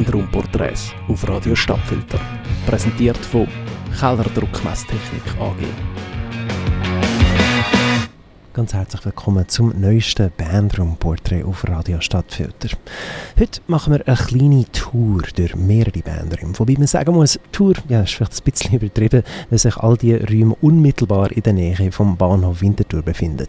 Bandraumporträts auf Radio Stadtfilter. Präsentiert von Keller Druckmesstechnik AG. Ganz herzlich willkommen zum neuesten Bandraum-Porträt auf Radio Stadtfilter. Heute machen wir eine kleine Tour durch mehrere Bandräume. Wobei man sagen muss, Tour ja, ist vielleicht ein bisschen übertrieben, weil sich all diese Räume unmittelbar in der Nähe vom Bahnhof Winterthur befinden.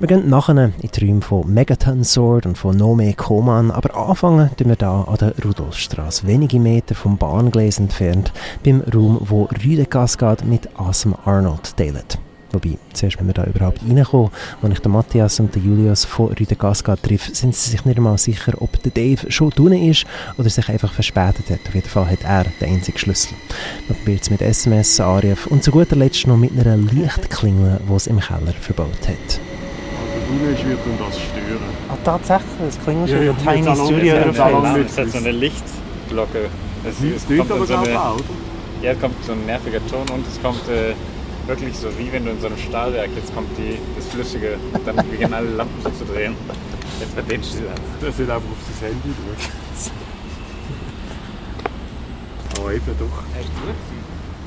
Wir gehen nachher in die Räume von Megaton Sword und von Nome Koman, aber anfangen tun wir hier an der Rudolfstraße, wenige Meter vom Bahngleis entfernt, beim Raum, wo Rüde Cascade mit Asm Arnold teilt. Wobei, zuerst, wenn wir da überhaupt reinkommen, als ich den Matthias und den Julius von Rüde Cascade treffe, sind sie sich nicht einmal sicher, ob der Dave schon drinnen ist oder sich einfach verspätet hat. Auf jeden Fall hat er den einzigen Schlüssel. Man probiert es mit SMS, Anruf und zu guter Letzt noch mit einer Lichtklingel, die es im Keller verbaut hat. Unisch wird und das stören. Ah, tatsächlich? Das klingt schon Ja, ja, Tiny Studio Interface. Es hat so eine Lichtglocke. Es, Es kommt aber so eine, auch, oder? ja, es kommt so ein nerviger Ton und es kommt äh, wirklich so wie wenn du in so einem Stahlwerk, jetzt kommt die, das Flüssige, dann beginnen alle Lampen so zu drehen. Jetzt bei denen steht einfach. Der einfach auf sein Handy schauen. Aber eben doch.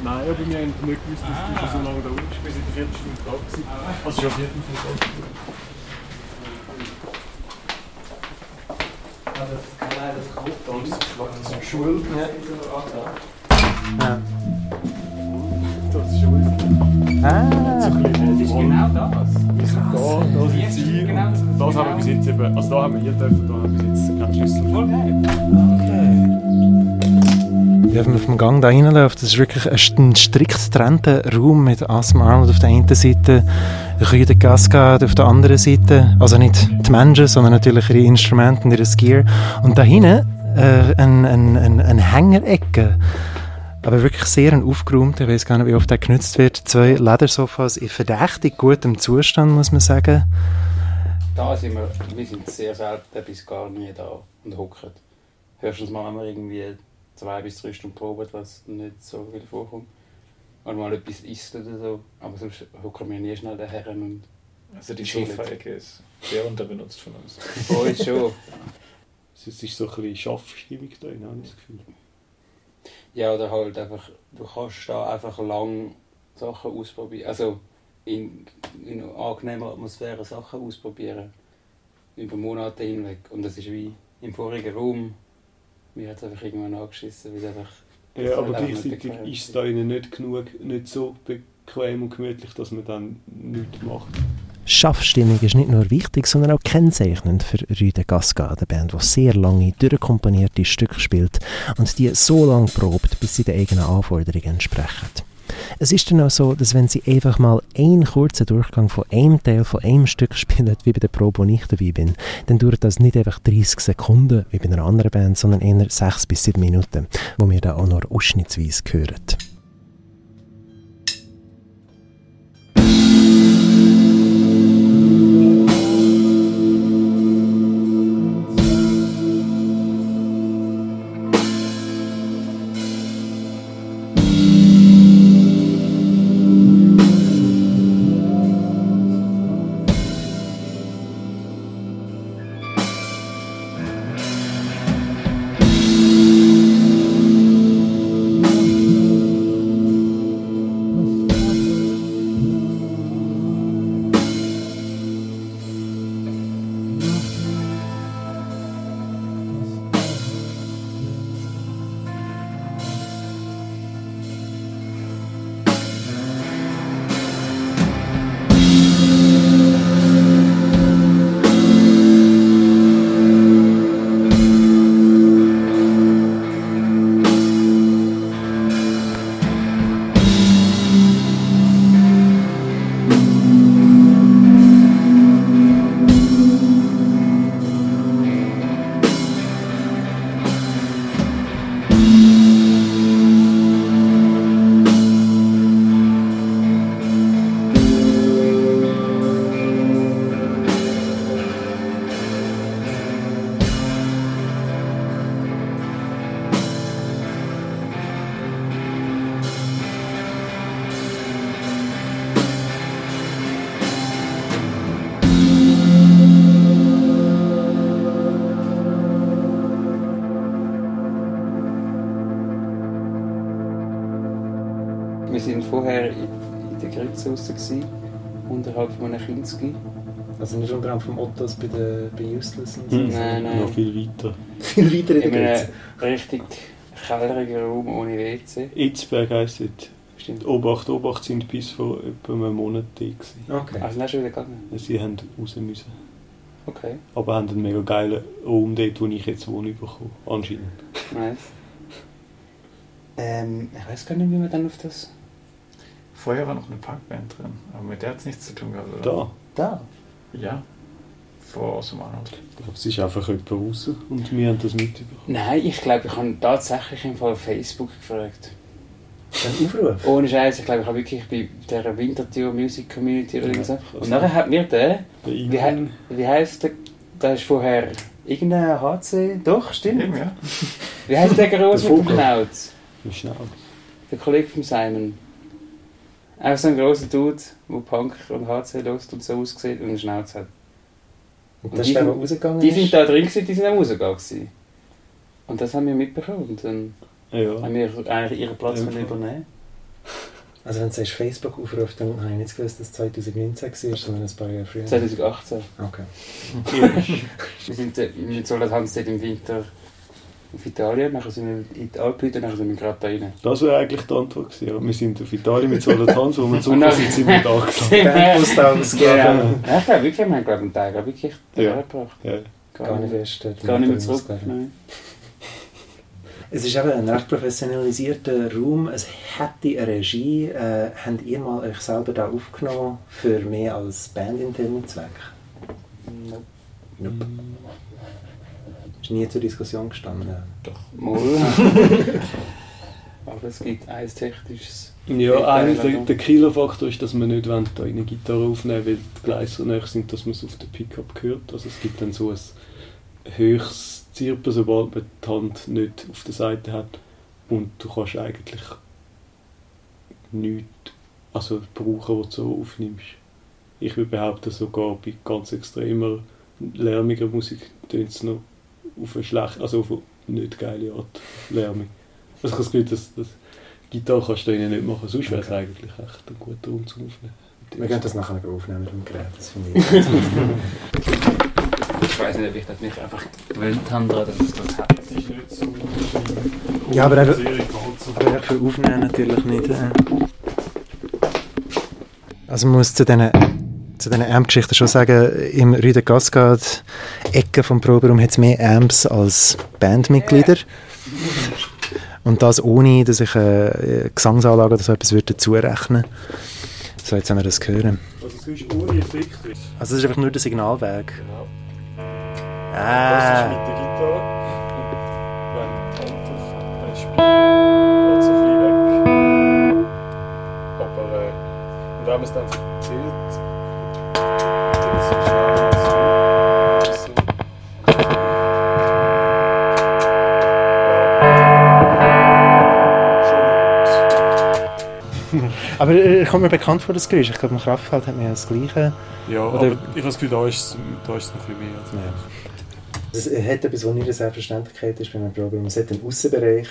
Nein, aber wir haben nicht gewusst, dass du schon so lange da unten bist. Wir sind eine Viertelstunde da gewesen. Also schon eine Viertelstunde da. Das ist Schule. Ja. Das ist Schule. Ah, Das ist genau das. Da, da sind genau Und das haben wir bis jetzt eben, also da haben wir hier dürfen, da haben wir bis jetzt keinen Schlüssel. Voll geil. Ja, wenn man vom Gang da reinläuft, das ist wirklich ein st- ein strikt getrennter Raum mit Asthma Arnold auf der einen Seite, Rue de Cascade auf der anderen Seite. Also nicht die Menschen, sondern natürlich ihre Instrumente und ihr Gear. Und da hinten äh, ein, ein, ein, ein Hängerecke. Aber wirklich sehr ein aufgeräumter, ich weiß gar nicht, wie oft der genutzt wird. Zwei Ledersofas in verdächtig gutem Zustand, muss man sagen. Da sind wir, wir sind sehr selten bis gar nie da und hocken. Höchstens mal, wenn wir irgendwie zwei bis drei Stunden proben, was nicht so viel vorkommt. Oder mal etwas isst oder so. Aber sonst hocken wir nie schnell daher und Also die. Sofaecke ist sehr unterbenutzt von uns. bei uns schon. Es ist so ein bisschen Schaffstimmung da, habe ich das Gefühl. Ja, oder halt einfach, du kannst da einfach lang Sachen ausprobieren. Also in, in angenehmer Atmosphäre Sachen ausprobieren. Über Monate hinweg. Und das ist wie im vorigen Raum. Mir hat es einfach irgendwann angeschissen, weil es einfach. Ja, aber gleichzeitig ist es da innen nicht genug, nicht so bequem und gemütlich, dass man dann nichts macht. Schaffstimmung ist nicht nur wichtig, sondern auch kennzeichnend für Rüde Cascade, eine Band, die sehr lange, durchkomponierte Stücke spielt und die so lange probt, bis sie den eigenen Anforderungen entsprechen. Es ist dann auch so, dass wenn sie einfach mal einen kurzen Durchgang von einem Teil von einem Stück spielen, wie bei der Probe, wo ich dabei bin, dann dauert das nicht einfach 30 Sekunden, wie bei einer anderen Band, sondern eher 6 bis 7 Minuten, wo wir da auch noch ausschnittsweise hören. Anderem vom Ottos bei, der, bei Useless und so. Hm. Nein, nein. Noch viel weiter. Viel weiter in In der einem Grenze. richtig kellerigen Raum ohne WC. Itzberg heisst es. Stimmt. Obacht, Obacht sind bis vor etwa einem Monat da gewesen. Okay. Also, dann schon wieder gegangen. Sie haben raus müssen. Okay, Aber haben einen mega geilen Raum dort, wo ich jetzt wohne, bekommen. Anscheinend. nice. Ähm, ich weiß gar nicht, wie wir dann auf das. Vorher war noch eine Punkband drin, aber mit der hat es nichts zu tun gehabt, oder? Da. Da. Ja. Aus dem Arnold. Ich glaube, es ist einfach jemand raus und wir haben das mitbekommen. Nein, ich glaube, ich habe tatsächlich im Fall auf Facebook gefragt. Aufruf. Ohne Scheiß, ich glaube, ich habe wirklich bei der Winterthur Music Community oder Ja, so. Und nachher hat mir der, Der wie, he wie heisst der, da ist vorher irgendein HC, doch, stimmt. Eben, ja. Wie heisst der groß Der mit dem. Knauz? Der Kollege von Simon. Auch so ein grosser Dude, der Punk und HC lost und so aussieht und eine Schnauze hat. Und das die ist rausgegangen Die ist? sind da drin, gewesen, die sind am rausgegangen. Und das haben wir mitbekommen. Und dann Ja. haben wir eigentlich ihren Platz Ja, übernehmen Also wenn du sagst Facebook-Aufruf, dann habe ich nicht gewusst, dass es 2019 war, sondern ein paar Jahre früher. 2018. Okay. Wir sind mit Solatanz dort im Winter auf Italien, nachher sind wir in die Alpen, nachher sind wir gerade da rein. Das wäre eigentlich die Antwort gewesen. Ja. Wir sind auf Italien mit Solothurn, wo wir Und zurück sind, sind wir da ausgegeben. Genau. Ja, ich glaube wirklich, wir haben glaube einen Tag auch wirklich Ja. hergebracht. Ja. Gar nicht fest. dort Gar nicht mehr zurück. Nein. Es ist eben ein recht professionalisierter Raum. Es hätte eine Regie. Äh, habt ihr mal euch selber da aufgenommen für mehr als bandinterne Zwecke? Nope. Nope. Ist nie zur Diskussion gestanden. Mal. Aber es gibt ein technisches. Ja, einer der, der Killerfaktor ist, dass wir nicht wollen, da eine Gitarre aufnehmen weil die Gleise so nah sind, dass man es auf den Pickup hört. Also es gibt dann so ein höchstes Zirpen, sobald man die Hand nicht auf der Seite hat. Und du kannst eigentlich nichts also brauchen, was du so aufnimmst. Ich würde behaupten, sogar bei ganz extremer, lärmiger Musik tönt es noch auf eine schlechte, also auf eine nicht geile Art lärmig. Also ich habe das Gefühl, dass, dass Gitarre kannst du da nicht machen, sonst wäre es eigentlich echt ein guter Raum zum Aufnehmen. Wir können das nachher noch aufnehmen mit dem Gerät. Das finde ich. Ich weiß nicht, ob ich das mich einfach gewöhnt habe, daran, dass es das hat. Es ist nicht so. Ja, aber so. Aber für Aufnehmen natürlich nicht. Äh. Also man muss zu diesen zu diesen Amp-Geschichten schon sagen, im Rue de Cascade Ecke vom Proberaum hat es mehr Amps als Bandmitglieder. Und das ohne, dass ich eine Gesangsanlage oder so etwas würde dazu rechnen So, jetzt haben wir das gehört. Also es ist ohne Effekt. Also es ist einfach nur der Signalweg. Genau. Das ist Ah. mit der Gitarre. Und wenn auf dann spielt, geht es ein bisschen weg. Aber äh, und wenn man es dann Aber äh, kommt mir bekannt vor, das Geräusch. Ich glaube, im Kraftfeld hat man ja das Gleiche. Ja, Oder- aber ich habe das Gefühl, da ist es da ist es noch ein bisschen mehr. Also. Ja. Es hat etwas, was nicht eine Selbstverständlichkeit ist bei einem Programm. Es hat einen Aussenbereich,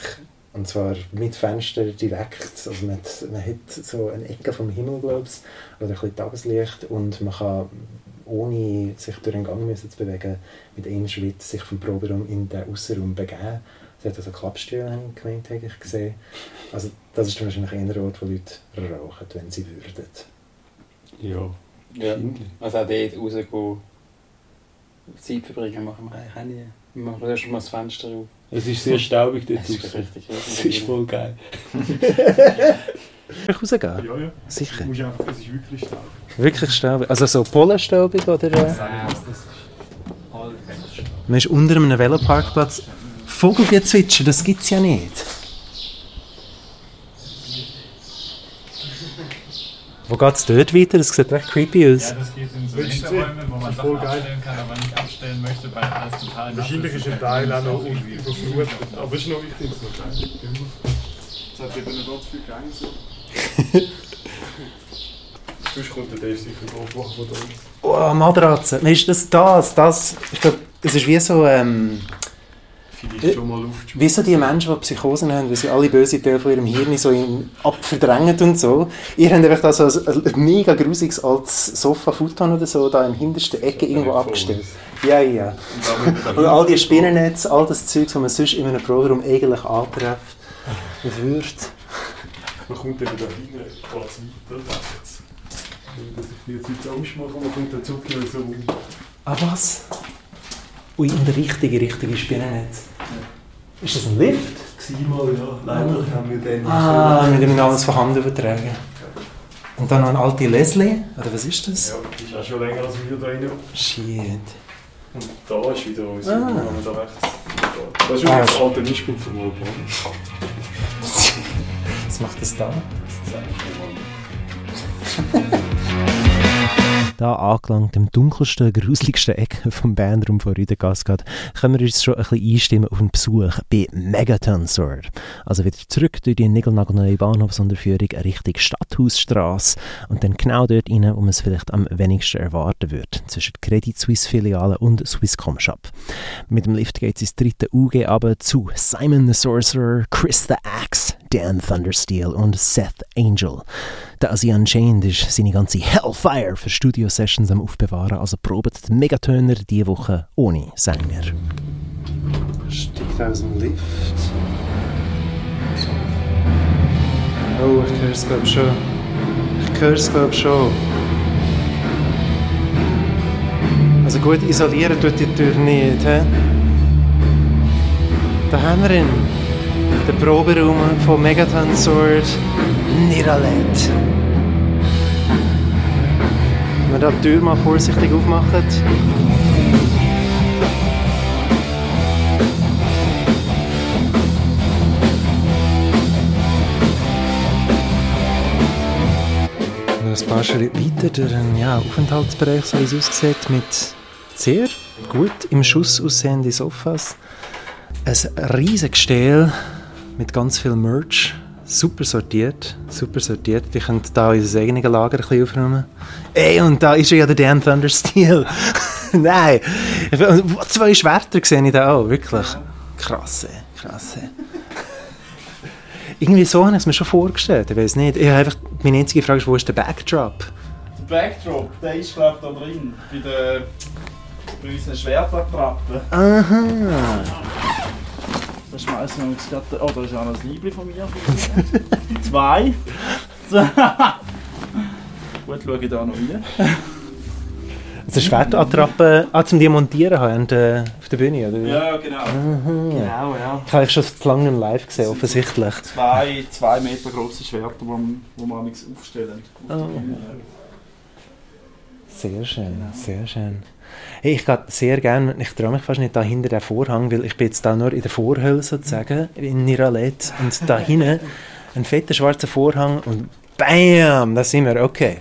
und zwar mit Fenster direkt. Also man, hat, man hat so eine Ecke vom Himmel, glaube ich, oder ein bisschen Tageslicht und man kann ohne sich durch den Gang müssen zu bewegen, mit einem Schritt sich vom Proberaum in den Aussenraum begeben. Es hat also Klappstühle, habe ich gemeint, habe ich gesehen. Also das ist wahrscheinlich ein Ort, wo Leute rauchen, wenn sie würden. Ja, Ja. Also auch dort rausgehen, Zeit verbringen, machen wir eigentlich. Wir machen erst mal das Fenster auf. Es ist sehr staubig dort Es ist draussen. richtig. Es ist voll geil. Soll ich rausgehen? Ja, ja. Sicher. Musst einfach, es ist wirklich stark. Wirklich staubig? Also so Polenstaubig oder... Äh? Man ist unter einem Veloparkplatz. Vogelgezwitscher, das gibt es ja nicht. Wo geht es dort weiter? Das sieht recht creepy aus. Ja, das geht in so Hinterräume, wo man Das ist Sachen abstellen kann, aber nicht abstellen möchte, weil alles total nass Wahrscheinlich ist ein Teil auch noch überflutet. Aber es ist noch wichtig, noch Es hat eben nicht ganz viel Gang so. Sonst kommt der Dave sicher drauf von da unten. Oh, Matratze. Ist das das? das ich glaube, es ist wie so... Ähm, Vielleicht schon mal Luft Wie so die Menschen, die Psychosen haben, weil sie alle böse Teile von ihrem Hirn so in, abverdrängen und so. Ihr habt einfach da so ein, ein mega grusiges altes Sofa-Futon oder so da in hintersten Ecke irgendwo abgestellt. Ja, ja. Und all die Spinnennetze, all das Zeug, das man sonst in einem Programm eigentlich antrifft, wird. Man kommt eben da rein, es weiter. Und dass ich jetzt jetzt ausmache, man kommt zurück so rum. Ah, was? Ui, in der richtige, richtige Spinnennetz. Ist das ein Lift? Mal, ja. Leider haben wir den Ah, wir müssen alles von Hand übertragen. Und dann noch eine alte Leslie, oder was ist das? Ja, die ist auch schon länger als wir da rein. Shit. Und da ist wieder unser, Ah. ah. man da rechts. Da. Das ist Ah, übrigens ist- das alte Mischpult von Urban. Was macht das da? Da angelangt im dunkelsten, gruseligsten Ecke vom Bandraum von Rüdegasgard, können wir uns schon ein bisschen einstimmen auf einen Besuch bei Megaton Sword. Also wieder zurück durch die niegelnagelneue Bahnhofsunterführung Richtung Stadthausstrasse und dann genau dort rein, wo man es vielleicht am wenigsten erwarten wird, zwischen Credit Suisse Filiale und Swisscom Shop. Mit dem Lift geht es ins dritte UG aber zu Simon the Sorcerer, Chris the Axe, Dan Thundersteel und Seth Angel. Der Asi Unchained ist seine ganze Hellfire für Studio-Sessions am Aufbewahren, also probt die Megatöner diese Woche ohne Sänger. Steigt aus dem Lift. Oh, ich höre es glaube schon. Ich höre es glaube schon. Also gut isolieren tut die Tür nicht, hä? Da haben wir ihn. Der Proberaum von Megaton Sword Niralet. Wenn wir die Tür mal vorsichtig aufmachen. Ein paar Schritte weiter einen ja, Aufenthaltsbereich, so wie es aussieht, mit sehr gut im Schuss aussehenden Sofas. Ein riesiges Gestell mit ganz viel Merch. Super sortiert, super sortiert. Die können da unser eigenes Lager ein bisschen aufräumen. Ey, und da ist ja der Dan Thundersteel. Nein, zwei Schwerter sehe ich da auch, wirklich. Krass, ey, krass. ey. Irgendwie so habe ich es mir schon vorgestellt, ich weiß nicht. Ich einfach, meine einzige Frage ist, wo ist der Backdrop? Der Backdrop, der ist glaube ich da drin, bei, der, bei unseren Schwertattrappen. Aha. Da schmeißen wir uns gerade... Oh, da ist auch noch ein Liebling von mir. Zwei. Gut, schaue ich da noch rein. Also Schwertattrappe ah, zum Demontieren haben äh, auf der Bühne, oder? Ja, genau. Genau, ja. Ich habe ich schon zu lange im Live gesehen, offensichtlich. Zwei, zwei Meter große Schwerter, die wir, die wir manchmal aufstellen. Oh. Sehr schön, sehr schön. Hey, ich gehe sehr gerne, ich traue mich fast nicht da hinter den Vorhang, weil ich bin jetzt da nur in der Vorhölle sozusagen, in Niralet und da hinten ein fetter schwarzer Vorhang und BAM, da sind wir, okay.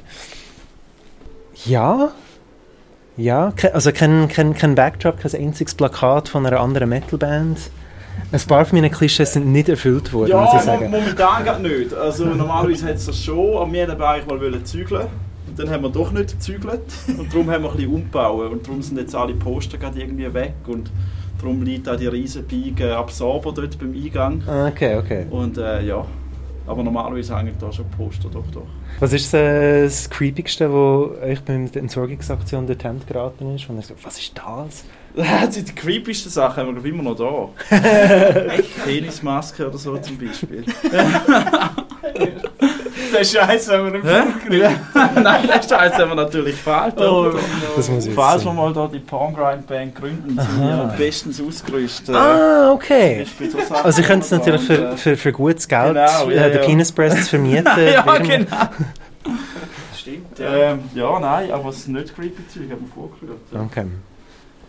Ja, ja, also kein, kein, kein Backdrop, kein einziges Plakat von einer anderen Metalband. Ein paar von meinen Klischees sind nicht erfüllt worden, muss ich Ja, sagen. mo- momentan gerade nicht. Also normalerweise hat es das schon, aber wir wollten eigentlich mal zügeln. Und dann haben wir doch nicht gezügelt. Und darum haben wir ein bisschen umgebaut. Und darum sind jetzt alle Poster gerade irgendwie weg. Und darum liegt auch die riesen Biege Absorber dort beim Eingang. Ah, Okay, okay. Und äh, ja, aber normalerweise hängen da schon Poster, doch, doch. Was ist äh, das Creepigste, wo euch bei der Entsorgungsaktion die Hände geraten ist? Und ihr so, was ist das? Die creepigsten Sachen haben wir immer noch da. Penismaske oder so zum Beispiel. Der Scheiß haben wir nicht Hä? vorgekriegt. Nein, das Scheiß haben wir natürlich gefällt. Oh, Das muss ich Falls wir mal da die Porngrind Band gründen, sind wir bestens ausgerüstet. Ah, okay. So Also ihr könnt es natürlich für, äh, für, für gutes Geld Genau, ja, äh, den ja. Penis Breast vermieten. ja, genau. Stimmt, ja. Ähm, ja, nein, aber es nicht creepy Zeug haben wir vorgerührt. Ja. Okay.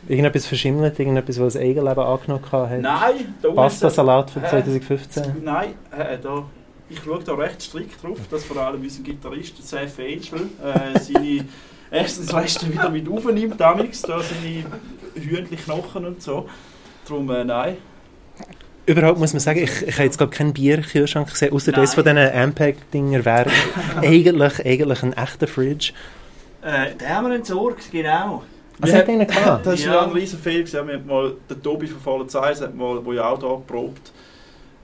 Irgendetwas verschimmelt, irgendetwas, was das Eigenleben angenommen hat? Nein, da Pasta-Salat von Hä? 2015? Nein, äh, da, ich schaue da recht strikt drauf, dass vor allem unser Gitarrist, der Seth Angel, äh, seine erstens Reste wieder mit aufnimmt, damals, da seine Hühnchenknochen und so. Darum, äh, nein. Überhaupt muss man sagen, ich, ich habe jetzt glaube keinen Bierkühlschrank gesehen, außer das von diesen Ampeg-Dinger wäre eigentlich, eigentlich ein echter Fridge. Äh, den haben wir entsorgt, genau. Also Wir hat einen gehabt? Das war Ja. ein riesen Fehler. Wir haben mal, der Tobi von Fallen Zeiss, hat mal, wo ja auch da geprobt,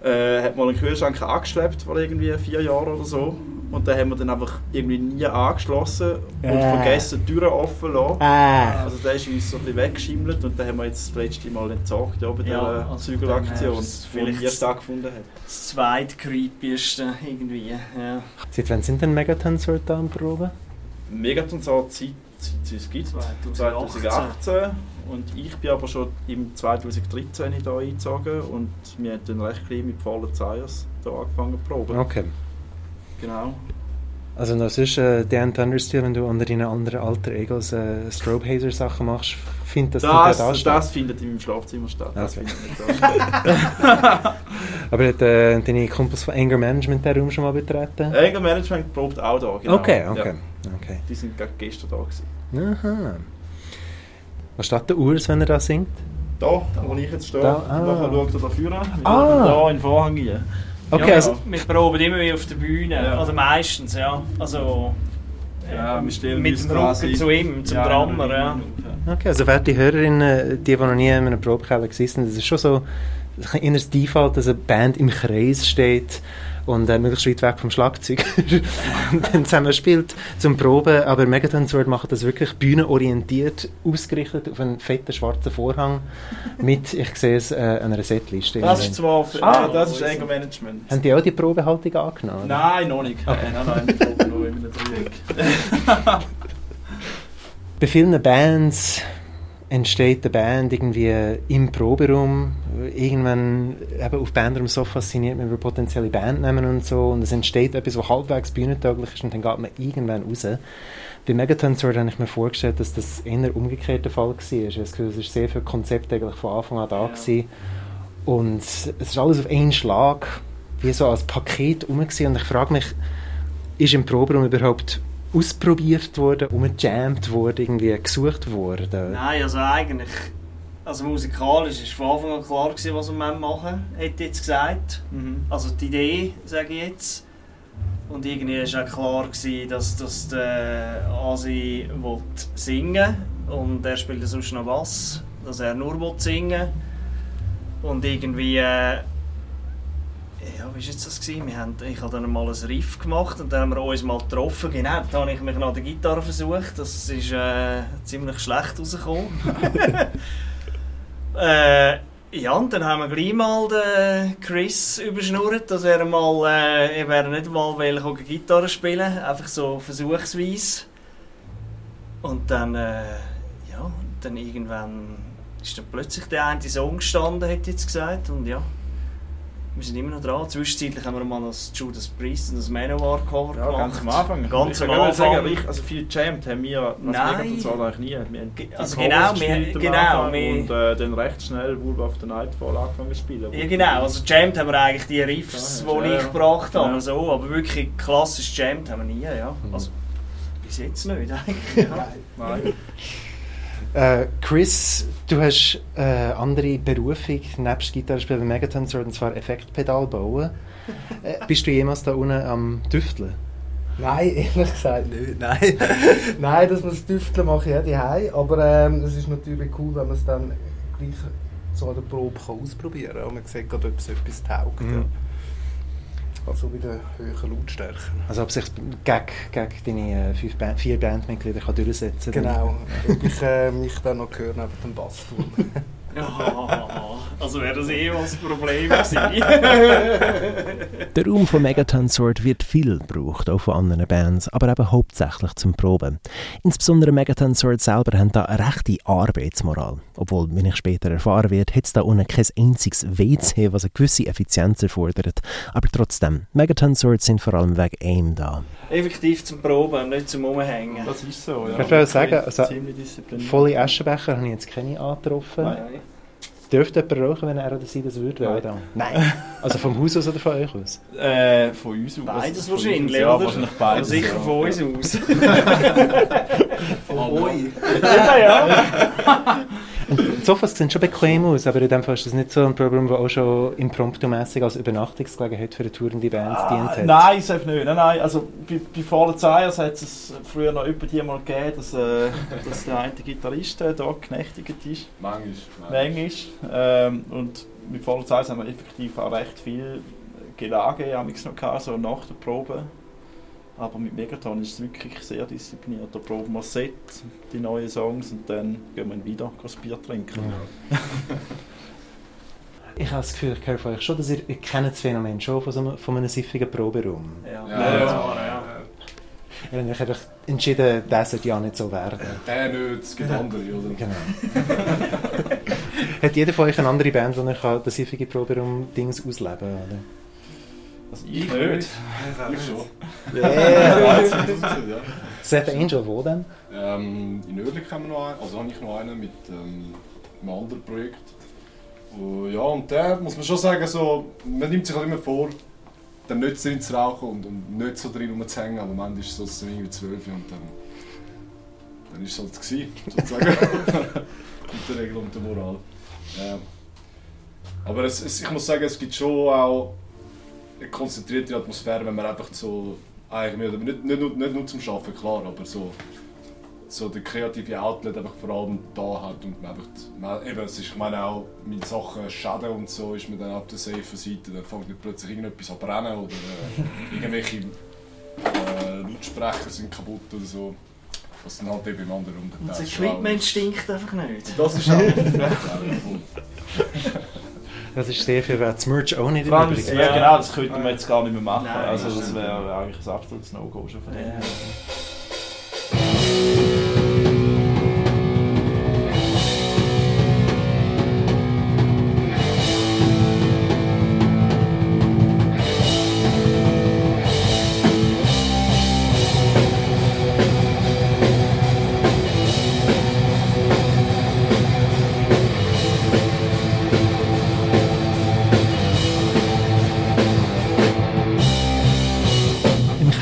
äh, hat mal einen Kühlschrank angeschleppt, vor irgendwie vier Jahren oder so. Und den haben wir dann einfach irgendwie nie angeschlossen und Äh. vergessen, die Türen offen zu lassen. Ah. Also der ist uns so ein bisschen weggeschimmelt und den haben wir jetzt das letzte Mal entsorgt, ja, bei Ja, der also Zügelaktion, dann es die vielleicht- hier stattgefunden hat. Das zweitcreepigste irgendwie. Ja. Seit wann sind denn Megatons heute da am Proben? Megaton so Zeit, seit es uns gibt, 2018. 2018. Und ich bin aber schon im 2013 hier eingezogen und wir haben dann recht klein mit Fallen Zeiers hier angefangen zu proben. Okay. Genau. Also das ist äh, Dan Thundersteel, wenn du unter deinen anderen alter Egos äh, Strobe Hazer Sachen machst, findet das, Das, nicht da das, findet in meinem Schlafzimmer statt. Das Okay. findet nicht da. Aber hat äh, deine Kumpels von Anger Management den Raum schon mal betreten? Anger Management probt auch da, genau. Okay, okay. Ja, okay. die sind gerade gestern da gewesen. Aha. Was steht der Urs, wenn er da singt? Da, wo ich jetzt stehe, Da, ah. nachher schaut er da vorne. Ah. Da in den Vorhang rein. Okay, ja, also, Wir proben immer wieder auf der Bühne. Ja. Oder meistens, ja. Also. Ja, wir stellen mit dem Rücken zu ihm, zum Ja, Drummer, ja. okay, also werte Hörerinnen, die, die noch nie in einem Probekeller sind, das ist schon so ein inneres Default, dass eine Band im Kreis steht und äh, möglichst weit weg vom Schlagzeug und dann zusammen spielt zum Proben. Aber Megaton Sword macht das wirklich bühnenorientiert, ausgerichtet auf einen fetten schwarzen Vorhang mit, ich sehe es, äh, einer Setliste. Das ist zwar für, Ah. ah, das ist Anger Management. Haben die auch die Probehaltung angenommen? Nein, noch nicht. Nein, nein, nein, wir proben nur in einem. Bei vielen Bands entsteht eine Band irgendwie im Proberaum. Irgendwann eben auf Bandraum so fasziniert man über potenzielle Bandnamen und so und es entsteht etwas, was halbwegs bühnentauglich ist und dann geht man irgendwann raus. Bei Megaton Sword habe ich mir vorgestellt, dass das eher umgekehrt der Fall war. Ich es ist sehr viel Konzept eigentlich von Anfang an da gewesen. und es ist alles auf einen Schlag wie so als Paket rum gewesen. und ich frage mich, ist im Proberaum überhaupt ausprobiert worden, umgejammt worden, irgendwie gesucht worden? Nein, also eigentlich. Also musikalisch war von Anfang an klar, gewesen, was wir machen hätte jetzt gesagt. Mhm. Also die Idee, sage ich jetzt. Und irgendwie war auch klar, gewesen, dass, dass der Asi will singen und er spielt sonst noch Bass, dass er nur will singen Und irgendwie... Äh, ja, wie war das? Gewesen? Wir haben, ich habe dann mal ein Riff gemacht und dann haben wir uns mal getroffen. Genau, da habe ich mich an der Gitarre versucht. Das ist äh, ziemlich schlecht rausgekommen. äh, ja, und dann haben wir gleich mal den Chris überschnurrt, dass er mal, äh, er wäre nicht mal kommen Gitarre spielen, einfach so versuchsweise. Und dann, äh, ja, dann irgendwann ist dann plötzlich der eine Song gestanden, ich jetzt gesagt, und ja. Wir sind immer noch dran. Zwischenzeitlich haben wir mal das Judas Priest und das Manowar Cover Ja, gemacht. ganz am Anfang. Ganz ich am kann sagen, Anfang. ich, also viel gejammt haben wir, Nein. Soul eigentlich nie. Wir haben Also genau, wir- genau, Anfang wir- und äh, dann recht schnell Wolf of the Nightfall angefangen zu spielen. Ja genau, also jammed haben wir eigentlich die Riffs, Ja, die ja, ich gebracht habe, Ja. so, aber wirklich klassisch jammed haben wir nie, ja. Mhm. Also bis jetzt nicht eigentlich. Ja. Nein. Äh, Chris, du hast äh, andere Berufung nebst Gitarrespielen bei Megaton Sword, und zwar Effektpedal bauen. Äh, bist du jemals da unten am Düfteln? Nein, ehrlich gesagt nicht. Nein, Nein das muss Düfteln mache ich auch daheim. Aber ähm, es ist natürlich cool, wenn man es dann gleich so an der Probe kann ausprobieren kann. Und man sieht ob es etwas taugt. Mhm. Ja. Also bei den höheren Lautstärken. Also ob sich gegen, gegen deine äh, fünf Band, vier Bandmitglieder kann durchsetzen kann? Genau. Ob ich äh, mich dann noch höre neben dem Bass tun. also wäre das eh was Problem gewesen. Der Raum von Megaton Sword wird viel gebraucht, auch von anderen Bands, aber eben hauptsächlich zum Proben. Insbesondere Megaton Sword selber haben da eine rechte Arbeitsmoral. Obwohl, wenn ich später erfahren werde, hat es da unten kein einziges WC, was eine gewisse Effizienz erfordert. Aber trotzdem, Megaton Sword sind vor allem wegen AIM da. Effektiv zum Proben, nicht zum Umhängen. Das ist so, ja. Ich würde sagen, also- Ziemlich diszipliniert. Volle Aschenbecher habe ich jetzt keine angetroffen. Nein. Dürfte jemand rauchen, wenn er oder sie das würde? Nein. Nein. Also vom Haus aus oder von euch aus? Äh, von uns aus. Beides wahrscheinlich, aus, ja, oder? wahrscheinlich beides. Also sicher ja. von uns aus. Von euch. ja, ja. Und Sofas sehen schon bequem aus, aber in dem Fall ist das nicht so ein Problem, das auch schon impromptu-mässig als Übernachtungsgelegenheit für eine tourende Band Ah, dient hat. nein, safe nicht. Nein, nein. Also, bei, bei Fallen Zayers hat es früher noch über die mal gegeben, dass, äh, dass der eine Gitarrist äh, da geknechtigt ist. Manchmal. Manchmal. Ähm, und mit Fallen Zayers haben wir effektiv auch recht viel Gelage haben noch gehabt, so nach der Probe. Aber mit Megaton ist es wirklich sehr diszipliniert. Da proben wir das Set, die neuen Songs und dann gehen wir wieder ein Bier trinken. Ich habe das Gefühl, ich höre von euch schon, dass ihr, ihr kennt das Phänomen schon von, so einem, von einem siffigen Proberaum. Ja, Ja, ja, ja. ja. Ihr habt euch einfach entschieden, das sollte ja nicht so werden. Der nicht, es gibt andere, oder? Genau. Hat jeder von euch eine andere Band, wo er kann das siffige Proberaum-Dings ausleben kann? Also ich nicht. Ich schon. Yeah. Seven Angel, wo denn? Ähm, in Oerlik haben wir noch einen, also habe ich noch einen mit ähm, einem anderen Projekt. Und ja, und der muss man schon sagen, so, man nimmt sich halt immer vor, dann nicht drin zu rauchen und, und nicht so drin rumzuhängen, aber am Ende ist es so, irgendwie zwölf und dann, dann ist es halt gewesen, sozusagen. mit der Regel und der Moral. Ja. Aber es, es, ich muss sagen, es gibt schon auch eine konzentrierte Atmosphäre, wenn man einfach so, eigentlich nicht, nicht, nur- nicht nur zum Arbeiten, klar, aber so so der kreative Outlet einfach vor allem da hat und man einfach, man, eben, es ist, ich meine auch mit Sachen Schaden und so ist man dann auf der safe Seite, dann fängt nicht plötzlich irgendetwas an zu brennen oder äh, irgendwelche äh, Lautsprecher sind kaputt oder so, was dann halt eben im anderen den Unser Equipment stinkt einfach nicht. Das ist auch. Das ist sehr viel wert. Das Merch auch nicht im Franz, Übrigen. ja, genau, das könnten wir jetzt gar nicht mehr machen. Nein, also das wäre eigentlich ein absolutes No-Go schon von denen.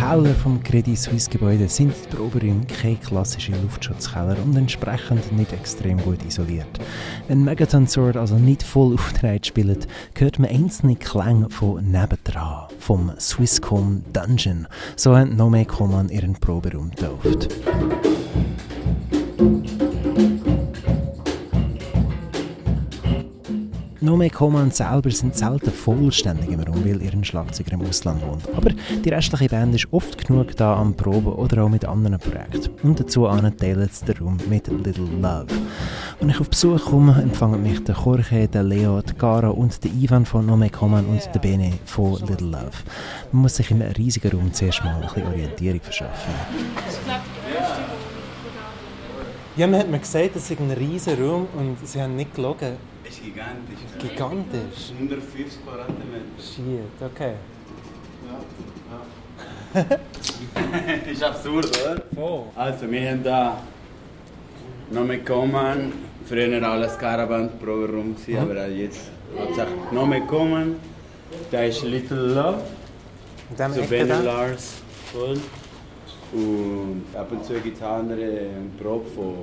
Keller vom Credit Suisse Gebäude sind die Proberäume keine klassischen Luftschutzkeller und entsprechend nicht extrem gut isoliert. Wenn Megaton Sword also nicht voll auftritt spielt, hört man einzelne Klänge von nebendran, vom Swisscom Dungeon. So haben Nome Common ihren Proberaum getauft. Nome Coman selber sind selten vollständig im Raum, weil ihren Schlagzeuger im Ausland wohnt. Aber die restliche Band ist oft genug da am Proben oder auch mit anderen Projekten. Und dazu teilen sie den Raum mit Little Love. Wenn ich auf Besuch komme, empfangen mich der Jorge, der Leo, der Gara und der Ivan von Nome Coman und der Bene von Little Love. Man muss sich im riesigen Raum zuerst mal ein bisschen Orientierung verschaffen. Ja, man hat mir gesagt, es ist ein riesiger Raum und sie haben nicht gelogen. Ist gigantisch. Gigantisch. 150 Quadratmeter. Shit, okay. ist absurd, oder? Also, wir haben da Nome Coman, früher alles Caravan Programm, mhm. aber jetzt hauptsächlich Nome Coman, da ist Little Love, so Ecke Ben da? Lars voll. Und ab und zu gibt es andere Proben von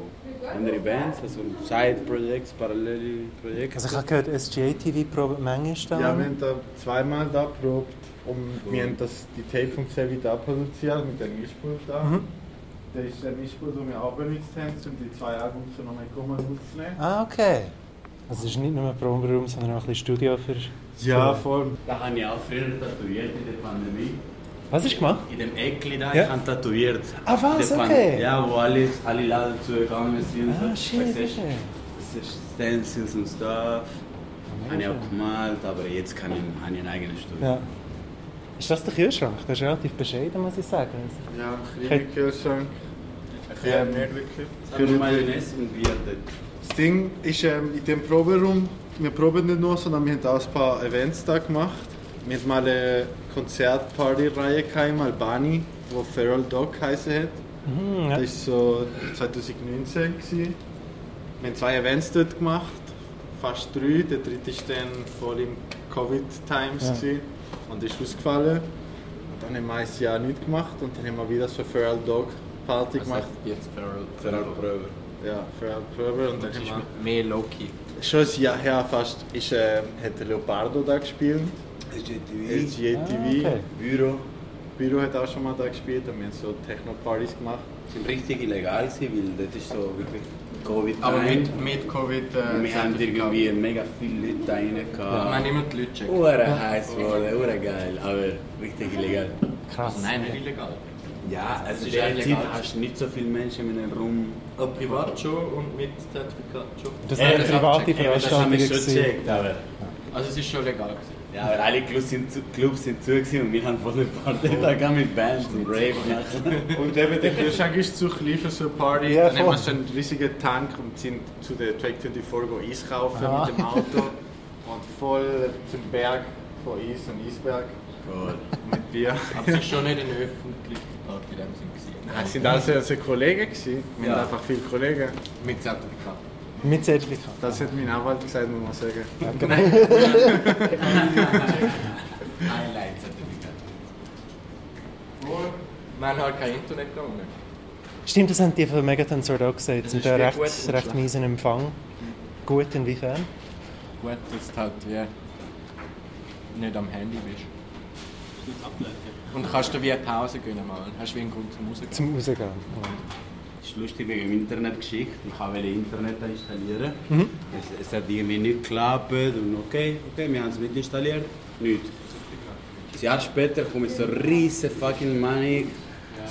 anderen Bands, also Side-Projects, parallele Projekte. Also ich habe gehört, SGA TV probiert manchmal da. Ja, wir haben da zweimal da probiert und wir haben das, die Tape vom Sevi da produziert mit dem Mischpult da. Mhm. Das ist der Mischpult, den wir auch benutzt haben, um die zwei Albums von Nome Coman aufzunehmen. Ah, okay. Also es ist nicht nur ein Proberaum, sondern auch ein bisschen Studio für... Ja, voll. Da habe ich auch früher tätowiert in der Pandemie. Was du gemacht? In dem Eckli da, Ja. ich habe tätowiert. Ah, was? Der Okay. Pan- Ja, wo alle, alle Laden zugegangen sind. Ah, shit, Stencils und Stuff. Habe ich auch gemalt, aber jetzt kann ich, habe ich ein eigenes Studio. Ja. Ist das der Kühlschrank? Das ist relativ bescheiden, muss ich sagen. Ja, ein kleiner Kühlschrank. Ja, nicht wirklich. Für Mayonnaise und Bier. Das Ding ist, ähm, in dem Proberaum, wir proben nicht nur, sondern wir haben auch ein paar Events da gemacht. Wir hatten mal eine Konzertparty-Reihe im Albani, die Feral Dog geheißen hat. Mhm, ja. Das war so 2019. Gewesen. Wir haben zwei Events dort gemacht, fast drei. Der dritte war dann voll im Covid-Times Ja. gewesen und ist ausgefallen. Und dann haben wir ein Jahr nichts gemacht und dann haben wir wieder so Feral Dog Party gemacht. Jetzt Feral Feral Prover. Ja, Feral Prober und dann Das ist haben mehr Loki. wir schon ein Jahr her fast ist, äh, hat der Leopardo da gespielt. SGTV, SGTV. Ah, okay. Büro. Büro hat auch schon mal da gespielt und wir haben so Techno-Partys gemacht. sind richtig illegal gewesen, weil das ist so wirklich Covid. Aber mit, mit Covid. Äh, wir haben irgendwie mega viele Leute da rein Wir gehabt. haben immer die Leute checkt. Ure heiß wurde, ure geil, aber richtig illegal. Krass. Nein, nicht illegal. Ja, also in der Zeit hast du nicht so viele Menschen in einem Raum. Ob privat schon und mit Zertifikat schon. Das Ja, das private Ja, das haben wir schon gecheckt, aber... Also es ist schon legal gewesen. Ja, aber alle Clubs sind zu, Clubs sind zu und wir haben voll eine Party da gehabt mit Bands und Rave machen. Und eben der Kühlschrank ist zu klein für so eine Party. Ja, dann haben wir voll. so einen riesigen Tank und sind zu der Track 24 go Eis kaufen Ah. mit dem Auto. Und voll zum Berg von Eis und Eisberg Cool. mit Bier. Es ist schon nicht eine öffentliche Party in dem Sinn gewesen. Es sind also, also Kollegen gewesen. Wir Ja. haben einfach viele Kollegen. Mit Zertifikat. Mit Zertifikat. Das hat mein Anwalt gesagt, muss man sagen. Highlight-Zertifikat. Wir haben halt kein Internet genommen. Stimmt, das haben die von Megaton Sword auch gesagt. Sind ist da recht, recht miesen Empfang. Gut inwiefern? Gut, dass du halt wie nicht am Handy bist. Und kannst du wie eine Pause gönnen mal. Hast wie einen Grund zum Rausgehen. Zum Rausgehen. Das ist lustig wegen dem Internetgeschichte. Ich wollte Internet installieren. Mhm. Es, es hat irgendwie nicht geklappt und okay, okay, wir haben es nicht installiert. Nicht. Ein Jahr später kommt so riesige fucking Money,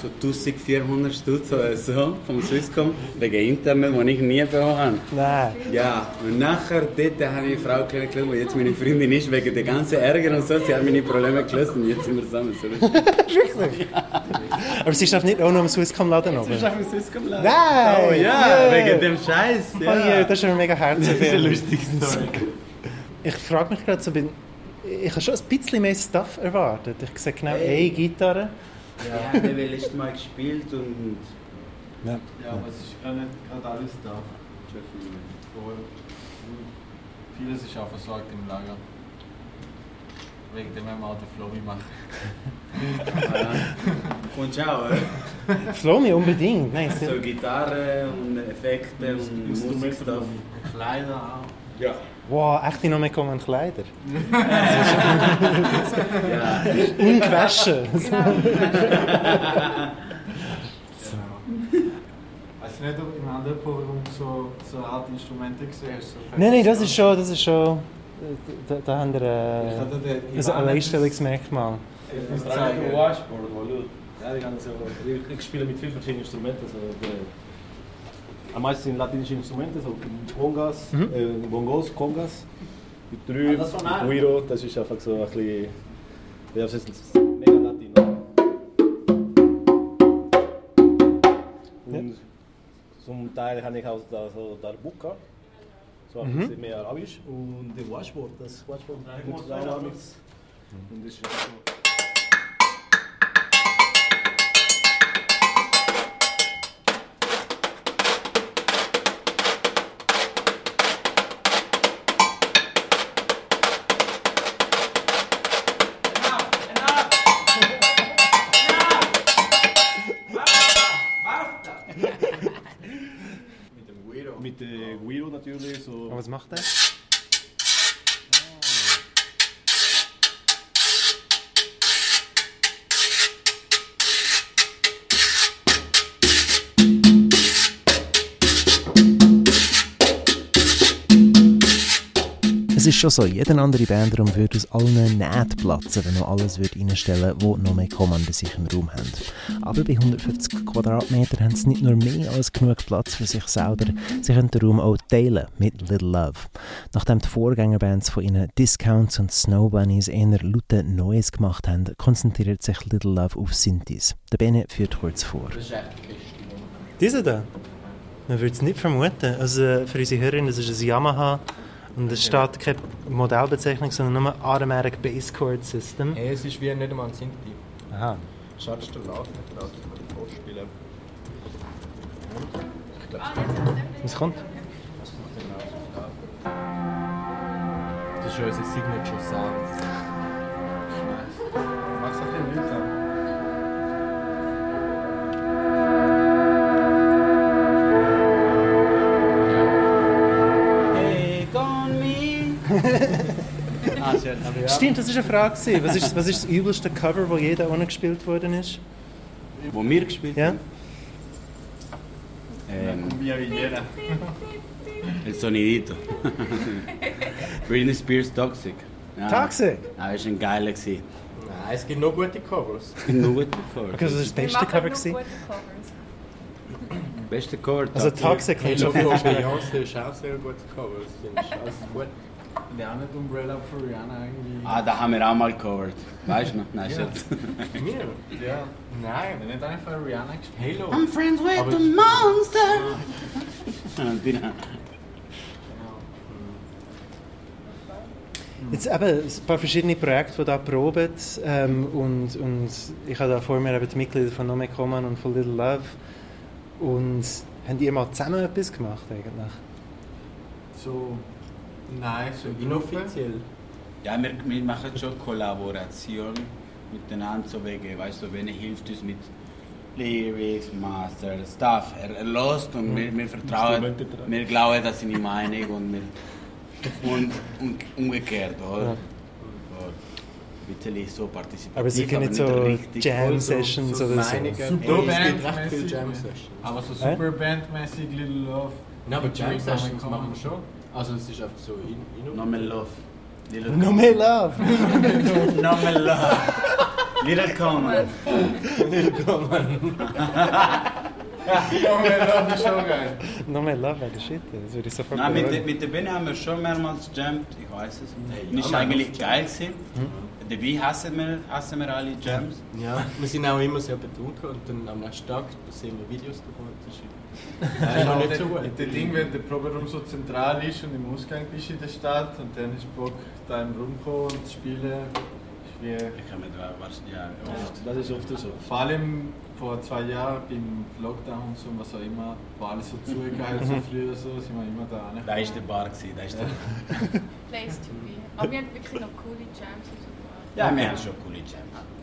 so 1400 Stutz oder so vom Swisscom, wegen Internet, das ich nie bekommen habe. Nein. Ja, und nachher dort habe ich eine Frau kennengelernt, die jetzt meine Freundin ist, wegen der ganzen Ärger und so. Sie hat meine Probleme gelöst und jetzt sind wir zusammen. So lustig. Aber sie darf nicht auch noch am Swisscom-Laden oben. auf dem Swisscom Laden. Nein! Oh ja, wegen dem Scheiß. Oh je, das ist eine mega herzige Das ist eine lustige Story. Ich frage mich gerade so, bin, ich habe schon ein bisschen mehr Stuff erwartet. Ich sehe genau Hey. eine Gitarre. Ja, wir haben letztes Mal gespielt und. Ja. Ja, aber es ist gerade alles da. Vieles ist auch versorgt im Lager. Wegen dem haben wir auch den Flowy machen. Und ciao, oder? Flomi unbedingt. Nein, So Gitarre und Effekte und Musikstuff. Kleider auch. Ja. Wow, echt noch mehr kommen Kleider. Ja. Ungewaschen. Weißt du nicht, ob im anderen Programm so, so Art Instrumente gesehen hast? So nein, nein, das ist schon, das ist schon. Da, da haben wir äh, also ein Alleinstellungsmerkmal. Ich muss sagen, du du, ja, ich, habe so, ich, spiele mit vielen verschiedenen Instrumenten. Also am meisten sind latinische Instrumente, so Congas, Mhm. äh, Bongos, Congas. Mit drei, Ah, das Guiro, das ist einfach so ein bisschen, ja, das ist mega Latino. Und zum Teil habe ich auch da, so Darbuka, so ein Mhm. bisschen mehr arabisch. Und der Washboard, das Washboard mit. Und das ist Mit der Guiro natürlich. So. Und was macht der? Es ist schon so, jeder andere Bandraum würde aus allen Nähten platzen, wenn man alles würde reinstellen würde, wo noch mehr Kommanden bei sich im Raum haben. Aber bei 150 Quadratmetern haben sie nicht nur mehr als genug Platz für sich selber, sie können den Raum auch teilen mit Little Love. Nachdem die Vorgängerbands von ihnen Discounts und Snow Bunnies eher laute Neues gemacht haben, konzentriert sich Little Love auf Synthes. Der Bene führt kurz vor. Das ist echt die. Diese da? Man würde es nicht vermuten. Also für unsere Hörerinnen, das ist ein Yamaha und es steht keine Modellbezeichnung, sondern nur Automatic Bass Chord System. Hey, es ist wie nicht einmal ein Sinti. Aha. Schade, du laufst nicht raus, ich kann vorspielen. Ich glaube, Was kommt? das ist ja unser Signature Sound. Ja. Stimmt, das war eine Frage. Was ist, was ist das übelste Cover, das jeder ohne gespielt worden ist? Wo wir gespielt ja? haben? Ähm, El Sonidito. Britney Spears Toxic. Ja. Toxic? Ja, das war ein geiler. Gewesen. Nein, es gibt noch gute Covers. Es gibt noch gute Covers. Okay, das war das beste Cover. Gewesen? Beste Cover. Also Toxic schon von Beyoncé ist auch sehr gute Covers. Das ist alles gut. Nicht Umbrella für Rihanna irgendwie. Ah, da haben wir auch mal covered. Weißt du noch? Nein, Ja. Wir? Ja. Nein, nicht einfach Rihanna gespielt. Halo. I'm friends with Aber- the monster. Und die- Jetzt eben ein paar verschiedene Projekte, die da proben ähm, und, und ich habe da vor mir eben die Mitglieder von No Make Common und von Little Love und habt ihr mal zusammen etwas gemacht eigentlich? So. Nein, so Inoffiziell. Ja, wir, wir machen schon Kollaboration miteinander, so wegen, weißt du, wenn er hilft uns mit Lyrics, Master, Stuff. Er, er lost und wir, wir vertrauen, wir glauben an seine Meinung und, wir, und, und umgekehrt, oder? Ja. Bisschen so partizipativ, Aber sie können nicht so. Jam-Sessions oder so. Meinungen. Super Es gibt recht Band viele mäßig. Jam Sessions. Aber so super bandmäßig Little Love. Nein, aber Jam Featuring Sessions Common. machen wir schon. Also es ist einfach so in, in No more love. Little No more love! No more love. Little Common. No more love ist schon geil. No more love wäre der Shit, das würde ich sofort Nein, mit, der- mit der Bühne haben wir schon mehrmals jammed, ich weiß es. Hey, Und ist ja, eigentlich geil gewesen. Dabei hassen wir, hassen wir alle Jams. Ja, wir sind auch immer sehr betont und dann am nächsten Tag sehen wir Videos davon. Das ist das noch nicht so gut. Dem Ding, wenn der Proberaum so zentral ist und im Ausgang bist in der Stadt und dann hast du Bock, da im Raum und zu spielen, ist wie... Ich kann mir da was, ja, oft. Das ist oft so. Vor allem vor zwei Jahren beim Lockdown und so, was auch immer, war alles so zugehalten, so früher so, sind wir immer da. Ne? Da war der Bar, gewesen, da ist der... Place to be. Aber wir haben wirklich noch coole Jams und so gemacht. Ja, wir haben schon coole Jams.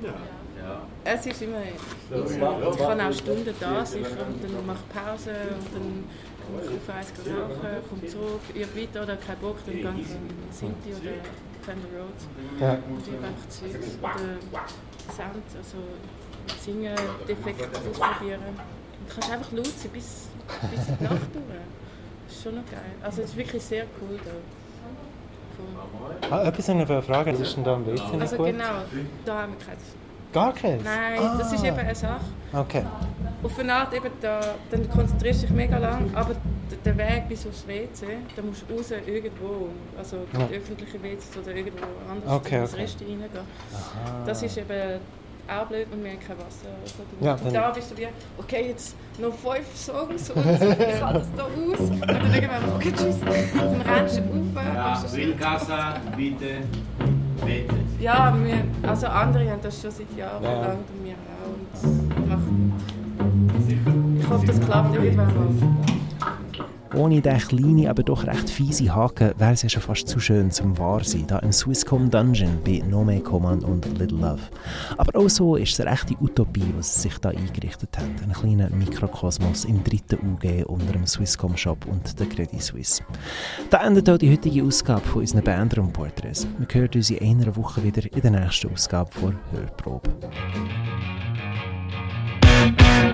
Ja. Ja. Es ist immer. Ich kann auch Stunden da sicher und dann mache ich Pause und dann komme ich auf eins rauchen, komme zurück, übe weiter oder kein Bock, dann gehe ich in Sinti oder Fender Roads Ja. und übe einfach Zeugs oder Sound, also singen, Defekte ausprobieren. Und du kannst einfach laut sein bis, bis in die Nacht durch. Das ist schon noch geil. Also es ist wirklich sehr cool da. Ah, etwas habe ich noch fragen, was ist denn da am WC nicht Also gut? genau, da haben wir keinen. Gar keins? Nein, ah. das ist eben eine Sache. Okay. Auf eine Art eben, da, dann konzentrierst du dich mega lang, aber der Weg bis aufs WC, da musst du raus irgendwo, also Ja. die öffentlichen WCs oder irgendwo anders Okay, in das okay. Rest reingehen. Aha. Das ist eben auch blöd und wir haben kein Wasser. Du- Ja, und dann- da bist du wie, okay, jetzt noch fünf Songs und ich halte das da aus. Und dann irgendwann, okay, tschüss. Dann rennst du rauf. Ja, Windkassa, bitte, bitte. ja, wir, also andere haben das schon seit Jahren Ja. lang und wir auch. Und machen. Ich hoffe, das klappt irgendwann mal. Ohne den kleinen, aber doch recht fiese Haken wäre es ja schon fast zu schön zum wahr sein, da im Swisscom Dungeon bei No Make Command und Little Love. Aber auch so ist es eine echte Utopie, was sie sich da eingerichtet haben. Ein kleiner Mikrokosmos im dritten UG unter dem Swisscom Shop und der Credit Suisse. Da endet auch die heutige Ausgabe von unseren Bandraumporträts. Wir hören uns in einer Woche wieder in der nächsten Ausgabe vor Hörprobe.